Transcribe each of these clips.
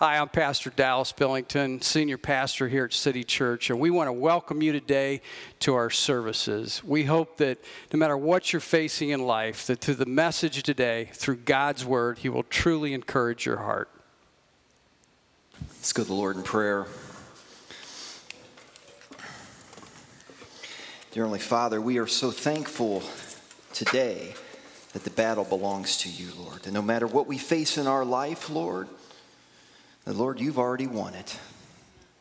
Hi, I'm Pastor Dallas Billington, Senior Pastor here at City Church, and we want to welcome you today to our services. We hope that no matter what you're facing in life, that through the message today, through God's Word, He will truly encourage your heart. Let's go to the Lord in prayer. Dear Heavenly Father, we are so thankful today that the battle belongs to you, Lord. And no matter what we face in our life, Lord, Lord, you've already won it.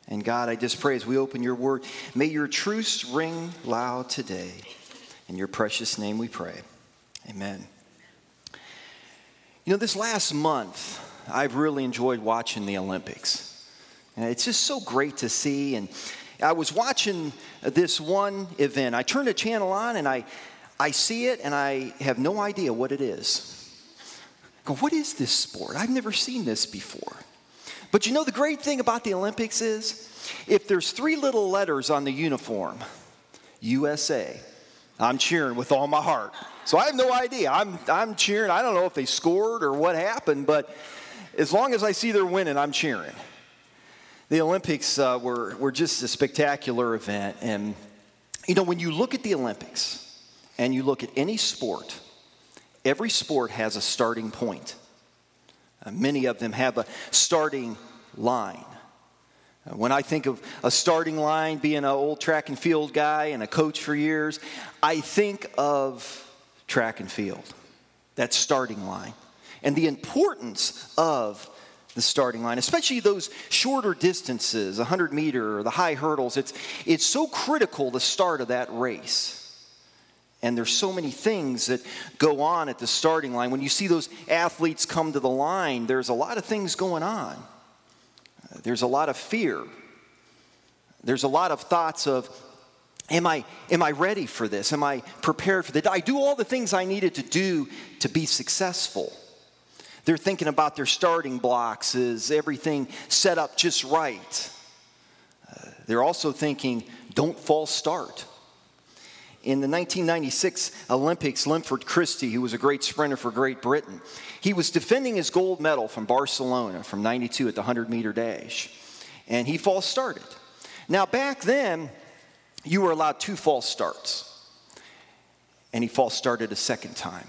And God, I just pray as we open your word, may your truths ring loud today. In your precious name we pray. Amen. You know, this last month, I've really enjoyed watching the Olympics. It's just so great to see. And I was watching this one event. I turned a channel on and I, I see it and I have no idea what it is. I go, what is this sport? I've never seen this before. But you know, the great thing about the Olympics is if there's three little letters on the uniform, USA, I'm cheering with all my heart. So I have no idea. I'm, I'm cheering. I don't know if they scored or what happened, but as long as I see they're winning, I'm cheering. The Olympics uh, were, were just a spectacular event. And, you know, when you look at the Olympics and you look at any sport, every sport has a starting point. Uh, many of them have a starting line. Uh, when I think of a starting line, being an old track and field guy and a coach for years, I think of track and field, that starting line, and the importance of the starting line, especially those shorter distances, 100 meter or the high hurdles. It's, it's so critical the start of that race. And there's so many things that go on at the starting line. When you see those athletes come to the line, there's a lot of things going on. There's a lot of fear. There's a lot of thoughts of, am I, am I ready for this? Am I prepared for this? I do all the things I needed to do to be successful? They're thinking about their starting blocks. Is everything set up just right? Uh, they're also thinking, don't false start. In the 1996 Olympics, Linford Christie, who was a great sprinter for Great Britain, he was defending his gold medal from Barcelona from 92 at the 100 meter dash, and he false started. Now, back then, you were allowed two false starts, and he false started a second time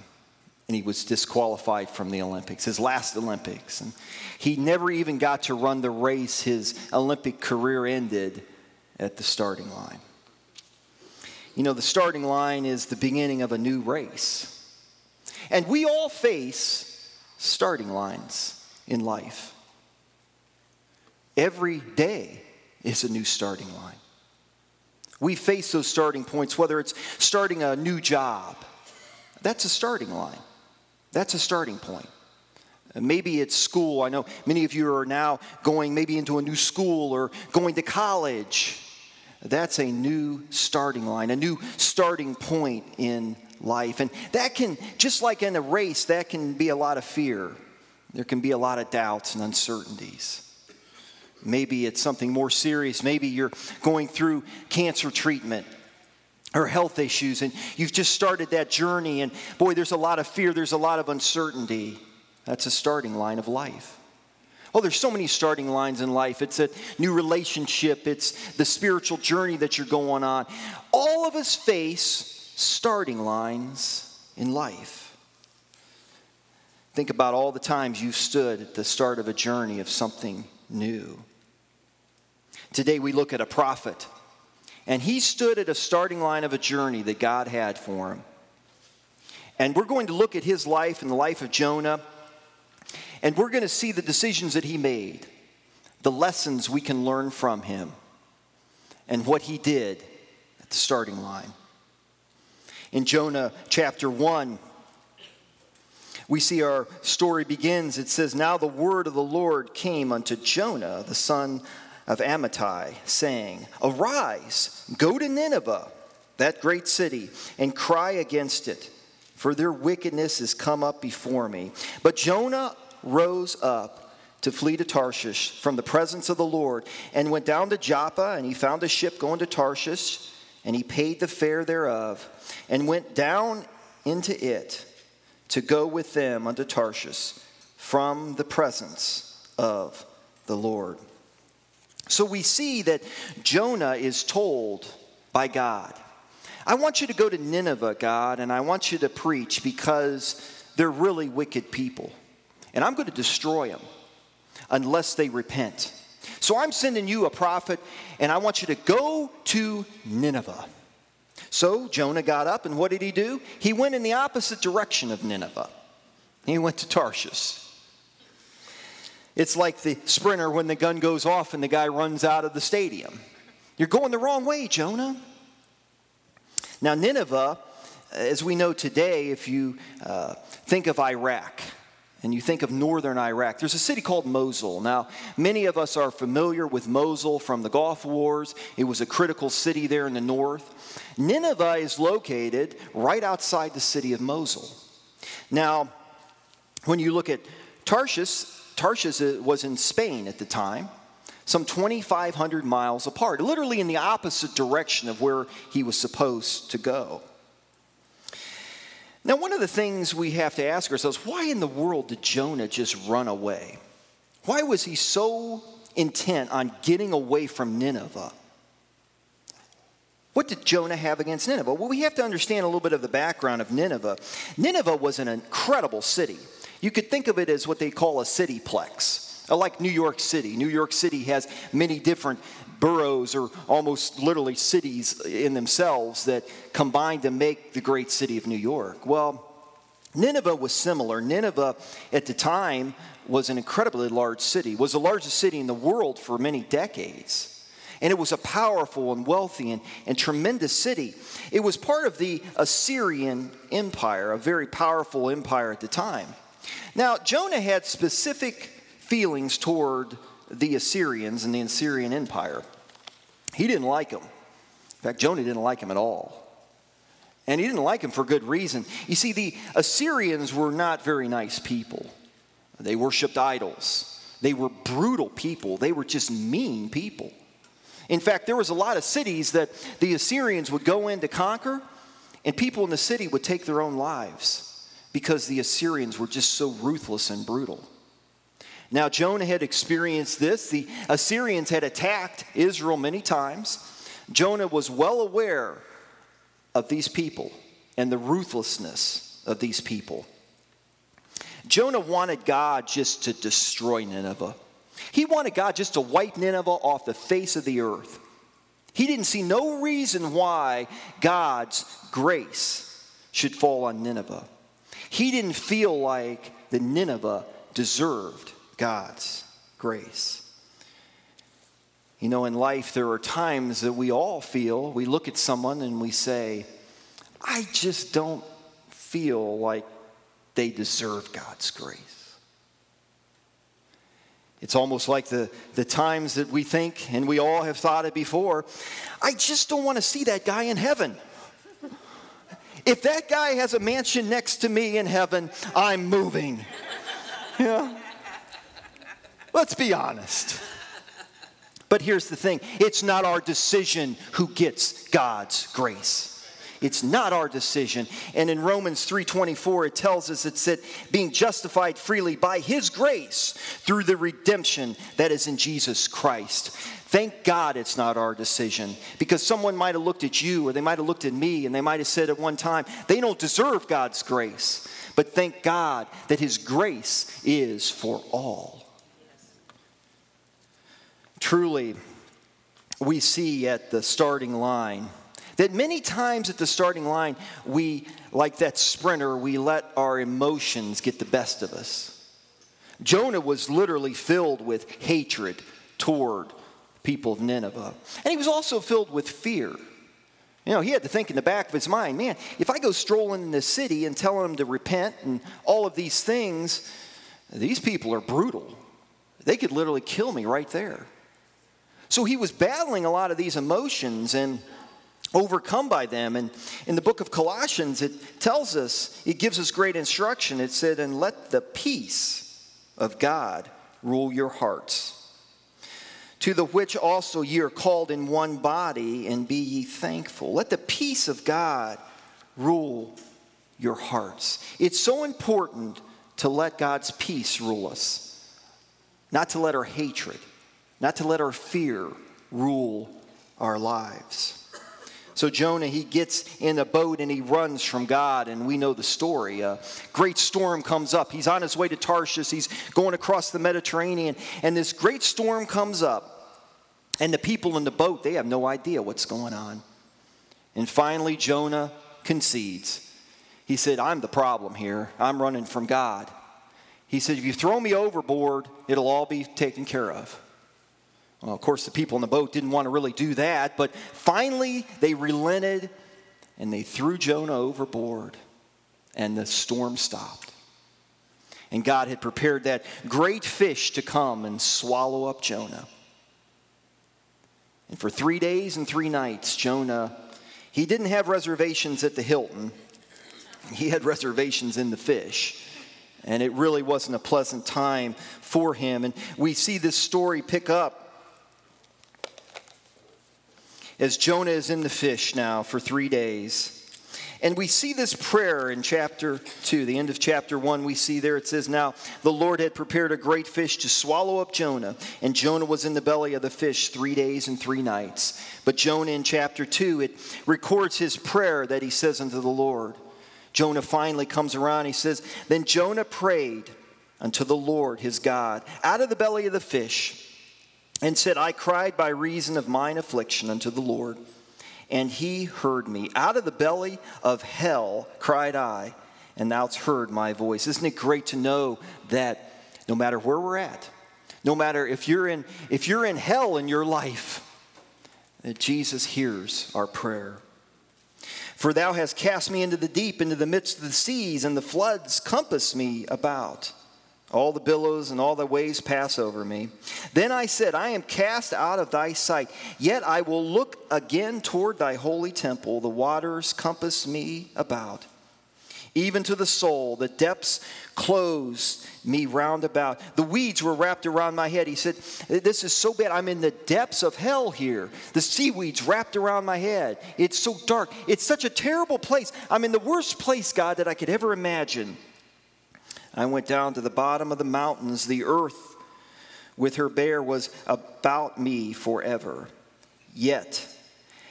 and he was disqualified from the Olympics, his last Olympics. And he never even got to run the race. His Olympic career ended at the starting line. You know, the starting line is the beginning of a new race. And we all face starting lines in life. Every day is a new starting line. We face those starting points, whether it's starting a new job, that's a starting line. That's a starting point. Uh, maybe it's school. I know many of you are now going maybe into a new school or going to college. That's a new starting line, a new starting point in life. And that can, just like in a race, that can be a lot of fear. There can be a lot of doubts and uncertainties. Maybe it's something more serious. Maybe you're going through cancer treatment or health issues, and you've just started that journey, and boy, there's a lot of fear, there's a lot of uncertainty. That's a starting line of life. Oh, there's so many starting lines in life. It's a new relationship, it's the spiritual journey that you're going on. All of us face starting lines in life. Think about all the times you've stood at the start of a journey of something new. Today we look at a prophet and he stood at a starting line of a journey that God had for him. And we're going to look at his life and the life of Jonah. And we're going to see the decisions that he made, the lessons we can learn from him, and what he did at the starting line. In Jonah chapter 1, we see our story begins. It says, Now the word of the Lord came unto Jonah, the son of Amittai, saying, Arise, go to Nineveh, that great city, and cry against it, for their wickedness is come up before me. But Jonah rose up to flee to Tarshish from the presence of the Lord, and went down to Joppa, and he found a ship going to Tarshish, and he paid the fare thereof, and went down into it to go with them unto Tarshish from the presence of the Lord. So we see that Jonah is told by God, I want you to go to Nineveh, God, and I want you to preach because they're really wicked people. And I'm going to destroy them unless they repent. So I'm sending you a prophet, and I want you to go to Nineveh. So Jonah got up, and what did he do? He went in the opposite direction of Nineveh. He went to Tarshish. It's like the sprinter when the gun goes off and the guy runs out of the stadium. You're going the wrong way, Jonah. Now, Nineveh, as we know today, if you uh, think of Iraq, and you think of northern Iraq, there's a city called Mosul. Now, many of us are familiar with Mosul from the Gulf Wars. It was a critical city there in the north. Nineveh is located right outside the city of Mosul. Now, when you look at Tarshish, Tarshish was in Spain at the time, some 2,500 miles apart, literally in the opposite direction of where he was supposed to go. Now, one of the things we have to ask ourselves why in the world did Jonah just run away? Why was he so intent on getting away from Nineveh? What did Jonah have against Nineveh? Well, we have to understand a little bit of the background of Nineveh. Nineveh was an incredible city. You could think of it as what they call a cityplex, like New York City. New York City has many different boroughs or almost literally cities in themselves that combine to make the great city of New York. Well, Nineveh was similar. Nineveh at the time was an incredibly large city, was the largest city in the world for many decades. And it was a powerful and wealthy and, and tremendous city. It was part of the Assyrian Empire, a very powerful empire at the time. Now, Jonah had specific feelings toward the Assyrians and the Assyrian Empire. He didn't like them. In fact, Jonah didn't like him at all. And he didn't like him for good reason. You see, the Assyrians were not very nice people, they worshiped idols. They were brutal people. They were just mean people. In fact, there was a lot of cities that the Assyrians would go in to conquer, and people in the city would take their own lives because the Assyrians were just so ruthless and brutal. Now, Jonah had experienced this. The Assyrians had attacked Israel many times. Jonah was well aware of these people and the ruthlessness of these people. Jonah wanted God just to destroy Nineveh. He wanted God just to wipe Nineveh off the face of the earth. He didn't see no reason why God's grace should fall on Nineveh. He didn't feel like the Nineveh deserved God's grace. You know, in life, there are times that we all feel, we look at someone and we say, I just don't feel like they deserve God's grace. It's almost like the, the times that we think, and we all have thought it before, I just don't want to see that guy in heaven. If that guy has a mansion next to me in heaven, I'm moving. Yeah. Let's be honest. But here's the thing it's not our decision who gets God's grace. It's not our decision. And in Romans 3:24 it tells us it's that being justified freely by his grace through the redemption that is in Jesus Christ. Thank God it's not our decision because someone might have looked at you or they might have looked at me and they might have said at one time, they don't deserve God's grace. But thank God that His grace is for all. Truly, we see at the starting line that many times at the starting line, we, like that sprinter, we let our emotions get the best of us. Jonah was literally filled with hatred toward people of Nineveh. And he was also filled with fear. You know, he had to think in the back of his mind, man, if I go strolling in the city and telling them to repent and all of these things, these people are brutal. They could literally kill me right there. So he was battling a lot of these emotions and overcome by them. And in the book of Colossians, it tells us, it gives us great instruction. It said, And let the peace of God rule your hearts to the which also ye are called in one body, and be ye thankful. Let the peace of God rule your hearts. It's so important to let God's peace rule us, not to let our hatred not to let our fear rule our lives. So Jonah, he gets in a boat and he runs from God, and we know the story. A great storm comes up. He's on his way to Tarshish. He's going across the Mediterranean, and this great storm comes up, and the people in the boat, they have no idea what's going on. And finally, Jonah concedes. He said, I'm the problem here. I'm running from God. He said, If you throw me overboard, it'll all be taken care of. Well, of course, the people in the boat didn't want to really do that, but finally they relented and they threw Jonah overboard, and the storm stopped. And God had prepared that great fish to come and swallow up Jonah. And for three days and three nights, Jonah, he didn't have reservations at the Hilton, he had reservations in the fish. And it really wasn't a pleasant time for him. And we see this story pick up as Jonah is in the fish now for three days. And we see this prayer in chapter 2, the end of chapter 1. We see there it says, Now the Lord had prepared a great fish to swallow up Jonah, and Jonah was in the belly of the fish three days and three nights. But Jonah in chapter 2, it records his prayer that he says unto the Lord. Jonah finally comes around. He says, Then Jonah prayed unto the Lord his God out of the belly of the fish and said, I cried by reason of mine affliction unto the Lord, and he heard me. Out of the belly of hell cried I, and thou'st heard my voice. Isn't it great to know that no matter where we're at, no matter if you're in, if you're in hell in your life, that Jesus hears our prayer. For thou hast cast me into the deep, into the midst of the seas, and the floods compass me about. All the billows and all the waves pass over me. Then I said, I am cast out of thy sight, yet I will look again toward thy holy temple. The waters compass me about. Even to the soul, the depths closed me round about. The weeds were wrapped around my head. He said, This is so bad. I'm in the depths of hell here. The seaweeds wrapped around my head. It's so dark. It's such a terrible place. I'm in the worst place, God, that I could ever imagine. I went down to the bottom of the mountains. The earth with her bare was about me forever. Yet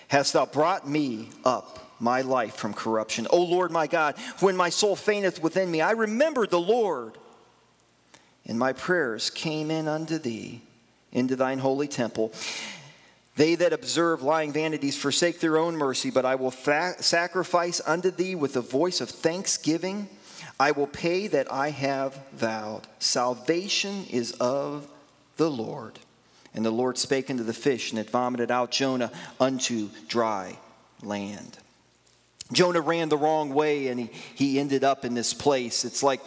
hast thou brought me up my life from corruption. O Lord my God, when my soul fainteth within me, I remembered the Lord, and my prayers came in unto thee into thine holy temple. They that observe lying vanities forsake their own mercy, but I will fa- sacrifice unto thee with a voice of thanksgiving. I will pay that I have vowed. Salvation is of the Lord. And the Lord spake unto the fish, and it vomited out Jonah unto dry land. Jonah ran the wrong way, and he, he ended up in this place. It's like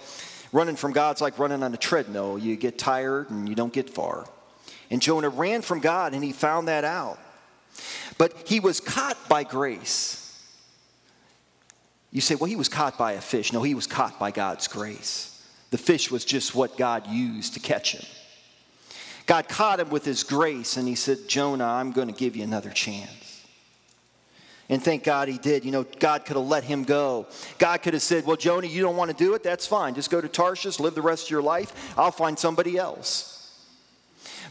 running from God's like running on a treadmill. You get tired and you don't get far. And Jonah ran from God, and he found that out. But he was caught by grace. You say, well, he was caught by a fish. No, he was caught by God's grace. The fish was just what God used to catch him. God caught him with his grace, and he said, Jonah, I'm going to give you another chance. And thank God he did. You know, God could have let him go. God could have said, Well, Jonah, you don't want to do it? That's fine. Just go to Tarshish, live the rest of your life. I'll find somebody else.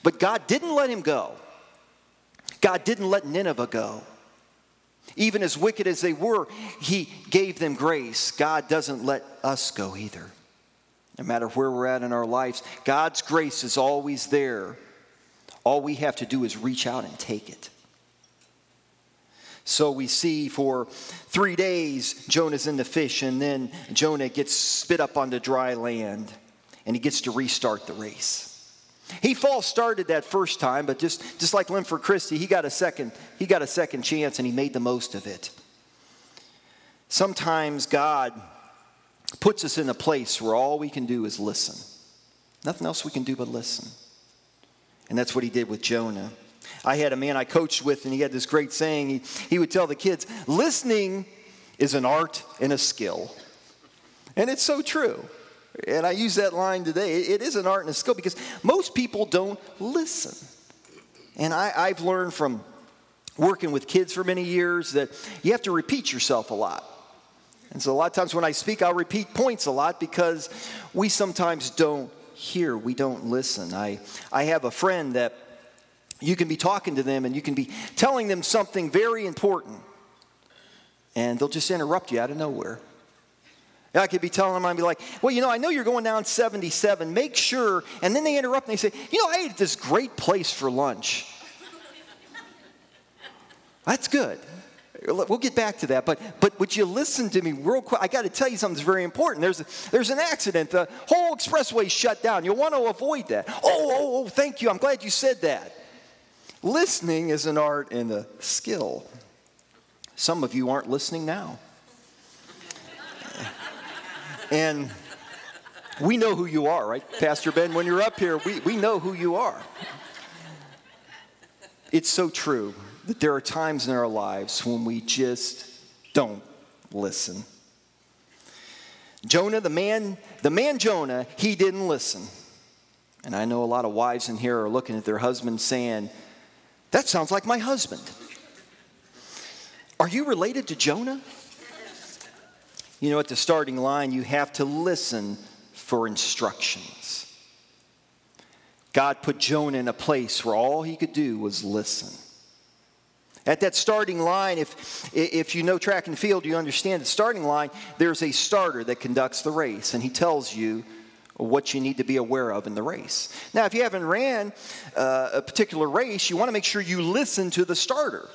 But God didn't let him go. God didn't let Nineveh go. Even as wicked as they were, He gave them grace. God doesn't let us go either. No matter where we're at in our lives, God's grace is always there. All we have to do is reach out and take it. So we see for three days, Jonah's in the fish, and then Jonah gets spit up onto dry land, and he gets to restart the race. He false started that first time, but just, just like Linford Christie, he got a second, he got a second chance and he made the most of it. Sometimes God puts us in a place where all we can do is listen. Nothing else we can do but listen. And that's what he did with Jonah. I had a man I coached with, and he had this great saying. He, he would tell the kids, listening is an art and a skill. And it's so true. And I use that line today. It is an art and a skill because most people don't listen. And I, I've learned from working with kids for many years that you have to repeat yourself a lot. And so a lot of times when I speak, I'll repeat points a lot because we sometimes don't hear, we don't listen. I, I have a friend that You can be talking to them and you can be telling them something very important, and they'll just interrupt you out of nowhere. I could be telling them, I'd be like, well, you know, I know you're going down 77. Make sure. And then they interrupt and they say, you know, I ate at this great place for lunch. That's good. We'll get back to that, but but would you listen to me real quick? I got to tell you something that's very important. There's a, there's an accident. The whole expressway shut down. You'll want to avoid that. Oh, oh, oh! Thank you. I'm glad you said that. Listening is an art and a skill. Some of you aren't listening now, and we know who you are, right, Pastor Ben? When you're up here, we, we know who you are. It's so true that there are times in our lives when we just don't listen. Jonah, the man, the man Jonah, he didn't listen. And I know a lot of wives in here are looking at their husbands saying, That sounds like my husband. Are you related to Jonah? You know, at the starting line, you have to listen for instructions. God put Jonah in a place where all he could do was listen. At that starting line, if, if you know track and field, you understand the starting line, there's a starter that conducts the race, and he tells you what you need to be aware of in the race. Now, if you haven't ran uh, a particular race, you want to make sure you listen to the starter.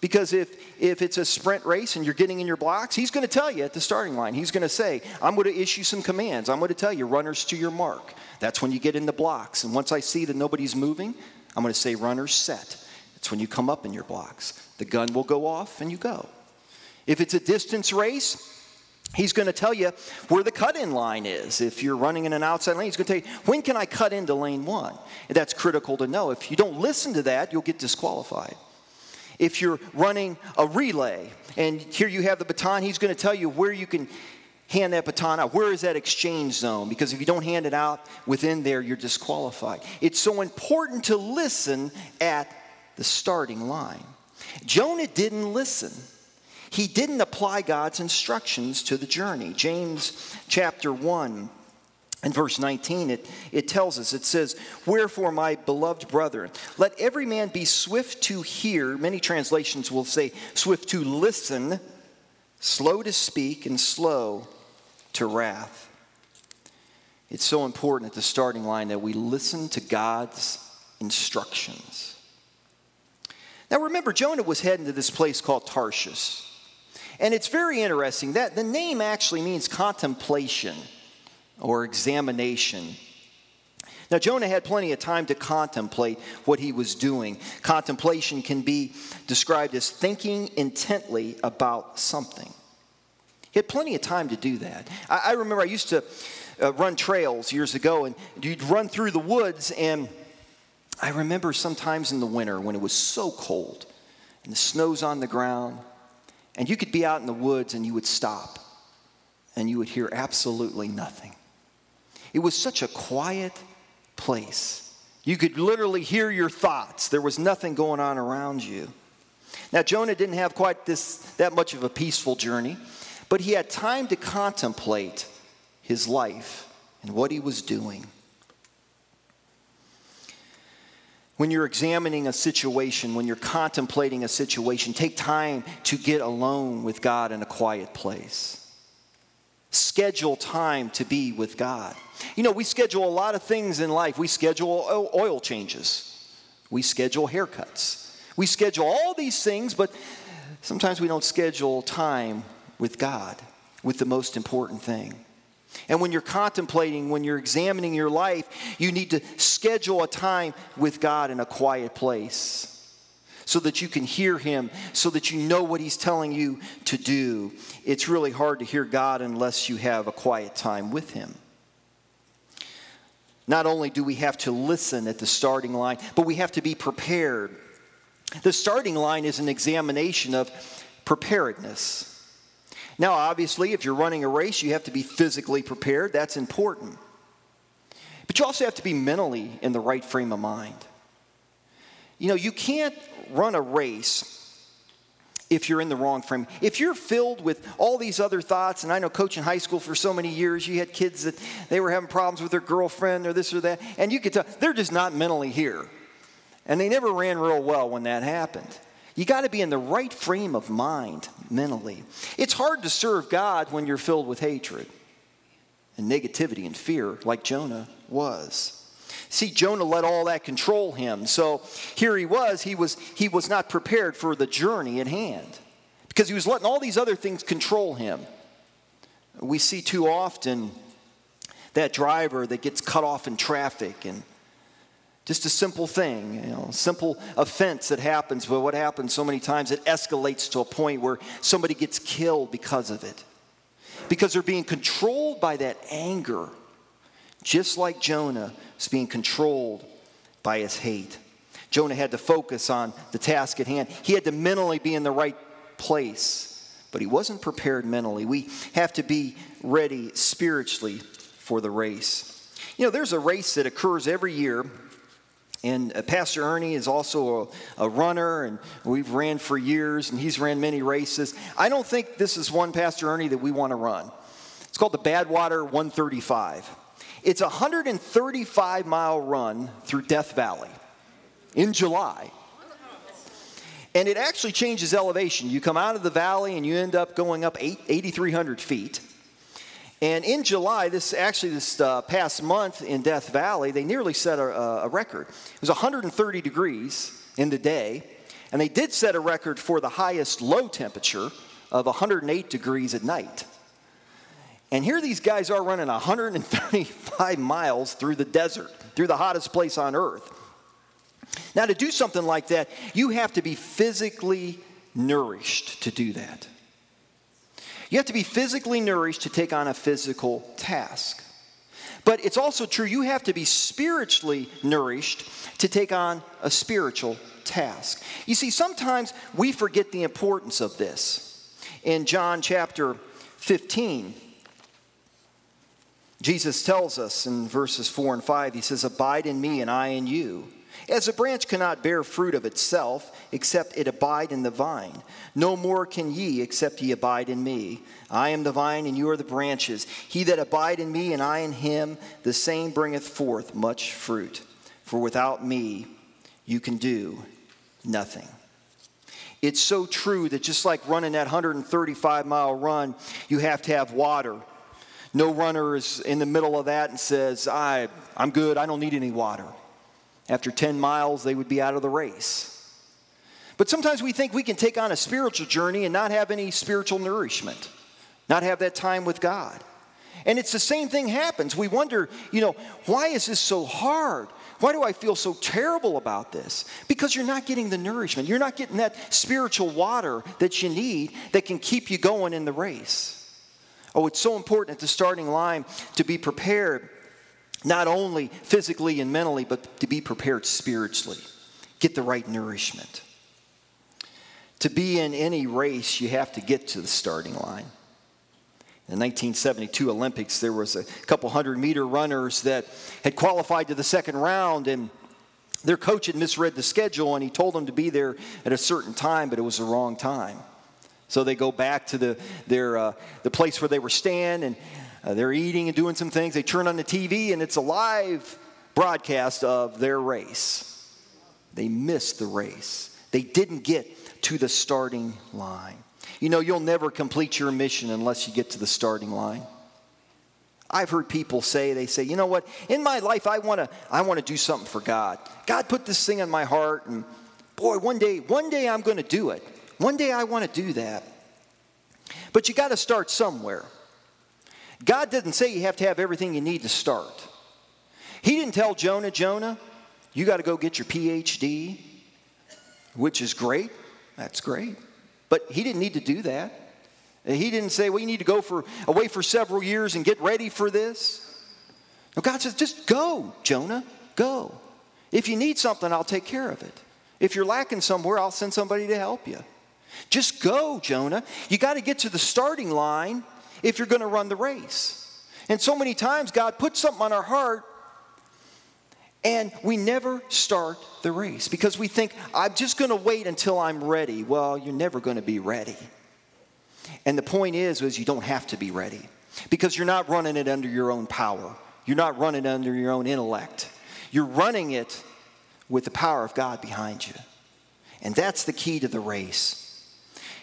Because if, if it's a sprint race and you're getting in your blocks, he's going to tell you at the starting line, he's going to say, I'm going to issue some commands. I'm going to tell you, runners to your mark. That's when you get in the blocks. And once I see that nobody's moving, I'm going to say, runners set. It's when you come up in your blocks. The gun will go off and you go. If it's a distance race, He's going to tell you where the cut in line is. If you're running in an outside lane, he's going to tell you, when can I cut into lane one? That's critical to know. If you don't listen to that, you'll get disqualified. If you're running a relay and here you have the baton, he's going to tell you where you can hand that baton out. Where is that exchange zone? Because if you don't hand it out within there, you're disqualified. It's so important to listen at the starting line. Jonah didn't listen. He didn't apply God's instructions to the journey. James chapter 1 and verse 19, it, it tells us, it says, Wherefore, my beloved brethren, let every man be swift to hear. Many translations will say swift to listen, slow to speak, and slow to wrath. It's so important at the starting line that we listen to God's instructions. Now remember, Jonah was heading to this place called Tarshish. And it's very interesting that the name actually means contemplation or examination. Now, Jonah had plenty of time to contemplate what he was doing. Contemplation can be described as thinking intently about something. He had plenty of time to do that. I, I remember I used to uh, run trails years ago, and you'd run through the woods, and I remember sometimes in the winter when it was so cold and the snow's on the ground, and you could be out in the woods and you would stop and you would hear absolutely nothing. It was such a quiet place. You could literally hear your thoughts. There was nothing going on around you. Now Jonah didn't have quite this that much of a peaceful journey, but he had time to contemplate his life and what he was doing. When you're examining a situation, when you're contemplating a situation, take time to get alone with God in a quiet place. Schedule time to be with God. You know, we schedule a lot of things in life. We schedule oil changes, we schedule haircuts, we schedule all these things, but sometimes we don't schedule time with God, with the most important thing. And when you're contemplating, when you're examining your life, you need to schedule a time with God in a quiet place so that you can hear Him, so that you know what He's telling you to do. It's really hard to hear God unless you have a quiet time with Him. Not only do we have to listen at the starting line, but we have to be prepared. The starting line is an examination of preparedness. Now, obviously, if you're running a race, you have to be physically prepared. That's important. But you also have to be mentally in the right frame of mind. You know, you can't run a race if you're in the wrong frame. If you're filled with all these other thoughts, and I know coaching high school for so many years, you had kids that they were having problems with their girlfriend or this or that, and you could tell they're just not mentally here. And they never ran real well when that happened. You got to be in the right frame of mind mentally. It's hard to serve God when you're filled with hatred and negativity and fear, like Jonah was. See, Jonah let all that control him. So here he was, he was, he was not prepared for the journey at hand because he was letting all these other things control him. We see too often that driver that gets cut off in traffic and just a simple thing, you know, simple offense that happens, but what happens so many times it escalates to a point where somebody gets killed because of it. Because they're being controlled by that anger, just like Jonah is being controlled by his hate. Jonah had to focus on the task at hand. He had to mentally be in the right place, but he wasn't prepared mentally. We have to be ready spiritually for the race. You know, there's a race that occurs every year and uh, Pastor Ernie is also a, a, runner, and we've ran for years, and he's ran many races. I don't think this is one, Pastor Ernie, that we want to run. It's called the Badwater 135. It's a 135 mile run through Death Valley in July. And it actually changes elevation. You come out of the valley and you end up going up 8,300 feet. And in July, this actually this uh, past month in Death Valley, they nearly set a, a record. It was 130 degrees in the day, and they did set a record for the highest low temperature of 108 degrees at night. And here these guys are running 135 miles through the desert, through the hottest place on earth. Now, to do something like that, you have to be physically nourished to do that. You have to be physically nourished to take on a physical task. But it's also true, you have to be spiritually nourished to take on a spiritual task. You see, sometimes we forget the importance of this. In John chapter 15, Jesus tells us in verses 4 and 5, he says, Abide in me and I in you. As a branch cannot bear fruit of itself, except it abide in the vine, no more can ye, except ye abide in me. I am the vine, and you are the branches. He that abide in me, and I in him, the same bringeth forth much fruit. For without me, you can do nothing. It's so true that just like running that 135 mile run, you have to have water. No runner is in the middle of that and says, I, I'm good, I don't need any water. After 10 miles, they would be out of the race. But sometimes we think we can take on a spiritual journey and not have any spiritual nourishment, not have that time with God. And it's the same thing happens. We wonder, you know, why is this so hard? Why do I feel so terrible about this? Because you're not getting the nourishment. You're not getting that spiritual water that you need that can keep you going in the race. Oh, it's so important at the starting line to be prepared not only physically and mentally, but to be prepared spiritually. Get the right nourishment. To be in any race, you have to get to the starting line. In the 1972 Olympics, there was a couple hundred meter runners that had qualified to the second round, and their coach had misread the schedule, and he told them to be there at a certain time, but it was the wrong time. So they go back to the, their, uh, the place where they were staying, and uh, they're eating and doing some things. They turn on the TV, and it's a live broadcast of their race. They missed the race, they didn't get to the starting line. You know, you'll never complete your mission unless you get to the starting line. I've heard people say, they say, you know what, in my life, I want to I wanna do something for God. God put this thing in my heart, and boy, one day, one day I'm to do it. One day I want to do that. But you got to start somewhere. God didn't say you have to have everything you need to start. He didn't tell Jonah, Jonah, you got to go get your PhD, which is great. That's great. But he didn't need to do that. He didn't say, well, you need to go for, away for several years and get ready for this. No, God says, just go, Jonah, go. If you need something, I'll take care of it. If you're lacking somewhere, I'll send somebody to help you. Just go, Jonah. You got to get to the starting line if you're going to run the race. And so many times, God puts something on our heart and we never start the race because we think, I'm just going to wait until I'm ready. Well, you're never going to be ready. And the point is, is you don't have to be ready because you're not running it under your own power. You're not running it under your own intellect. You're running it with the power of God behind you. And that's the key to the race.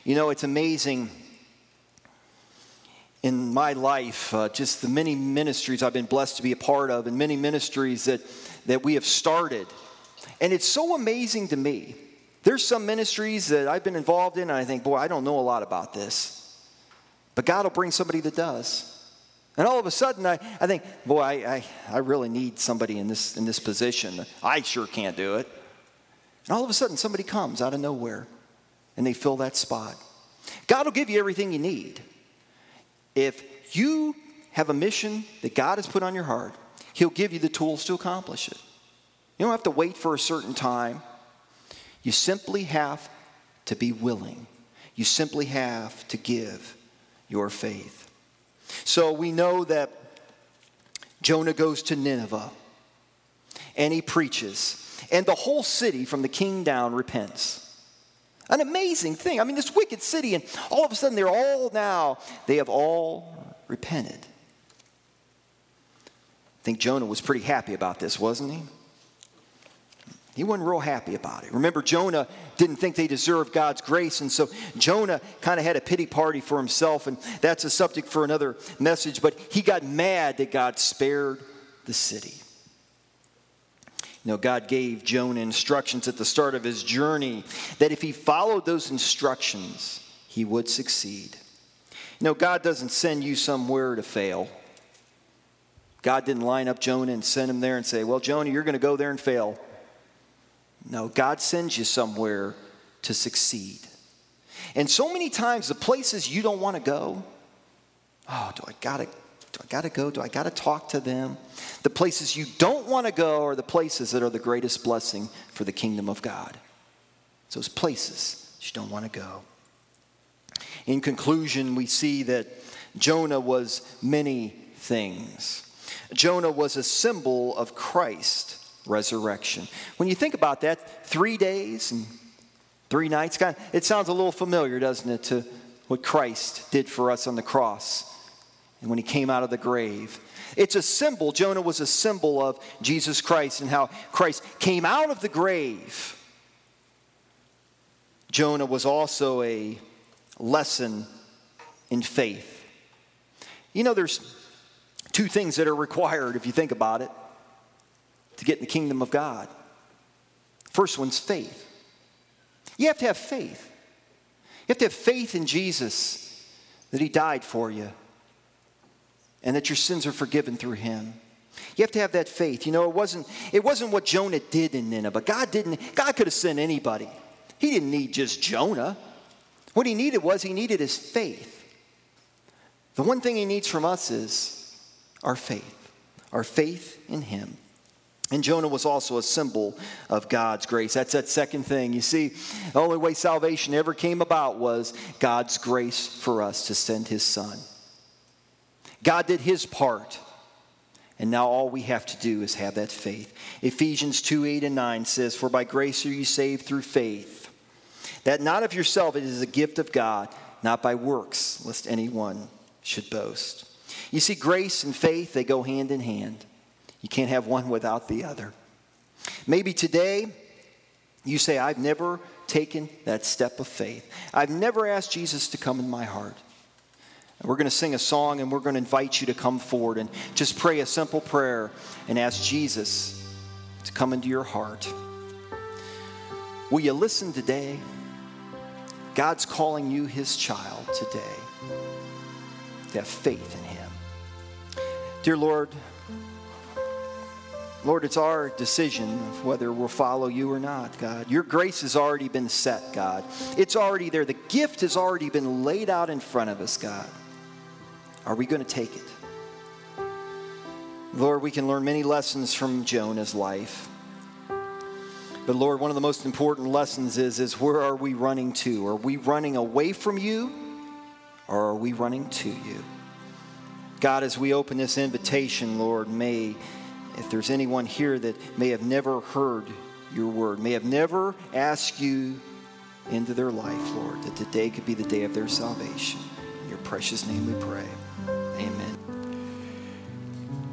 You know, it's amazing in my life, uh, just the many ministries I've been blessed to be a part of, and many ministries that, that we have started. And it's so amazing to me. There's some ministries that I've been involved in, and I think, boy, I don't know a lot about this. But God will bring somebody that does. And all of a sudden, I, I think, boy, I, I, I really need somebody in this, in this position. I sure can't do it. And all of a sudden, somebody comes out of nowhere and they fill that spot. God will give you everything you need. If you have a mission that God has put on your heart, He'll give you the tools to accomplish it. You don't have to wait for a certain time. You simply have to be willing. You simply have to give your faith. So we know that Jonah goes to Nineveh and he preaches, and the whole city from the king down repents. An amazing thing. I mean, this wicked city, and all of a sudden they're all now, they have all repented. I think Jonah was pretty happy about this, wasn't he? He wasn't real happy about it. Remember, Jonah didn't think they deserved God's grace, and so Jonah kind of had a pity party for himself, and that's a subject for another message. But he got mad that God spared the city. You God gave Jonah instructions at the start of his journey that if he followed those instructions, he would succeed. Know, God doesn't send you somewhere to fail. God didn't line up Jonah and send him there and say, Well, Jonah, you're going to go there and fail. No, God sends you somewhere to succeed. And so many times, the places you don't want to go, oh, do I gotta, do I gotta go? Do I gotta talk to them? The places you don't want to go are the places that are the greatest blessing for the kingdom of God. It's those places you don't want to go. In conclusion, we see that Jonah was many things. Jonah was a symbol of Christ's resurrection. When you think about that, three days and three nights, it sounds a little familiar, doesn't it, to what Christ did for us on the cross and when he came out of the grave. It's a symbol, Jonah was a symbol of Jesus Christ and how Christ came out of the grave. Jonah was also a lesson in faith. You know, there's two things that are required if you think about it to get in the kingdom of God. First one's faith. You have to have faith. You have to have faith in Jesus that He died for you and that your sins are forgiven through Him. You have to have that faith. You know, it wasn't, it wasn't what Jonah did in Nineveh. God didn't, God could have sent anybody. He didn't need just Jonah. What he needed was he needed his faith. The one thing he needs from us is our faith, our faith in him. And Jonah was also a symbol of God's grace. That's that second thing. You see, the only way salvation ever came about was God's grace for us to send his son. God did his part. And now all we have to do is have that faith. Ephesians 2 8 and 9 says, For by grace are you saved through faith. That not of yourself, it is a gift of God, not by works, lest anyone should boast. You see, grace and faith, they go hand in hand. You can't have one without the other. Maybe today you say, I've never taken that step of faith. I've never asked Jesus to come in my heart. We're going to sing a song and we're going to invite you to come forward and just pray a simple prayer and ask Jesus to come into your heart. Will you listen today? God's calling you his child today to have faith in him. Dear Lord, Lord, it's our decision whether we'll follow you or not, God. Your grace has already been set, God. It's already there. The gift has already been laid out in front of us, God. Are we going to take it? Lord, we can learn many lessons from Jonah's life. But Lord, one of the most important lessons is, is where are we running to? Are we running away from you or are we running to you? God, as we open this invitation, Lord, may if there's anyone here that may have never heard your word, may have never asked you into their life, Lord, that today could be the day of their salvation. In your precious name we pray.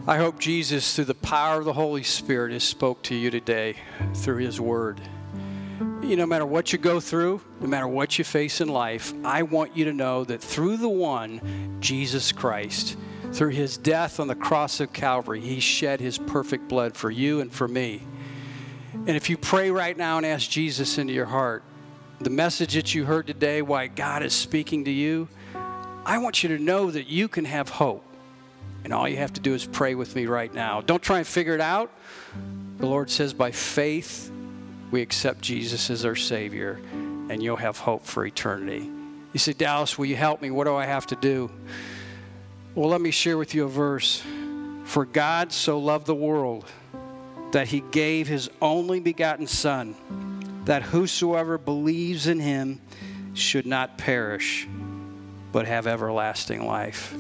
I hope Jesus, through the power of the Holy Spirit, has spoke to you today through His Word. You, no matter what you go through, no matter what you face in life, I want you to know that through the one, Jesus Christ, through His death on the cross of Calvary, He shed His perfect blood for you and for me. And if you pray right now and ask Jesus into your heart, the message that you heard today, why God is speaking to you, I want you to know that you can have hope. And all you have to do is pray with me right now. Don't try and figure it out. The Lord says, by faith, we accept Jesus as our Savior, and you'll have hope for eternity. You say, Dallas, will you help me? What do I have to do? Well, let me share with you a verse. For God so loved the world that he gave his only begotten Son, that whosoever believes in him should not perish, but have everlasting life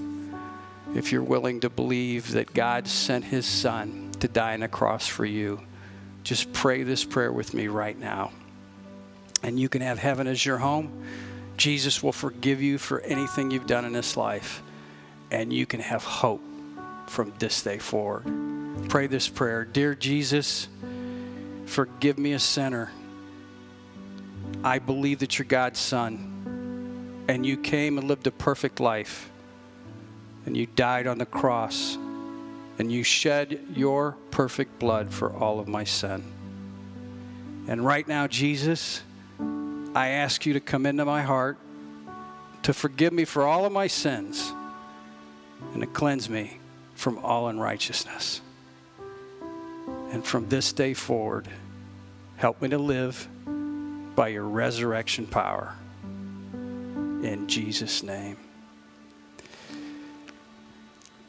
if you're willing to believe that God sent his son to die on a cross for you, just pray this prayer with me right now. And you can have heaven as your home. Jesus will forgive you for anything you've done in this life. And you can have hope from this day forward. Pray this prayer Dear Jesus, forgive me a sinner. I believe that you're God's son, and you came and lived a perfect life and you died on the cross and you shed your perfect blood for all of my sin. And right now, Jesus, I ask you to come into my heart, to forgive me for all of my sins, and to cleanse me from all unrighteousness. And from this day forward, help me to live by your resurrection power. In Jesus' name.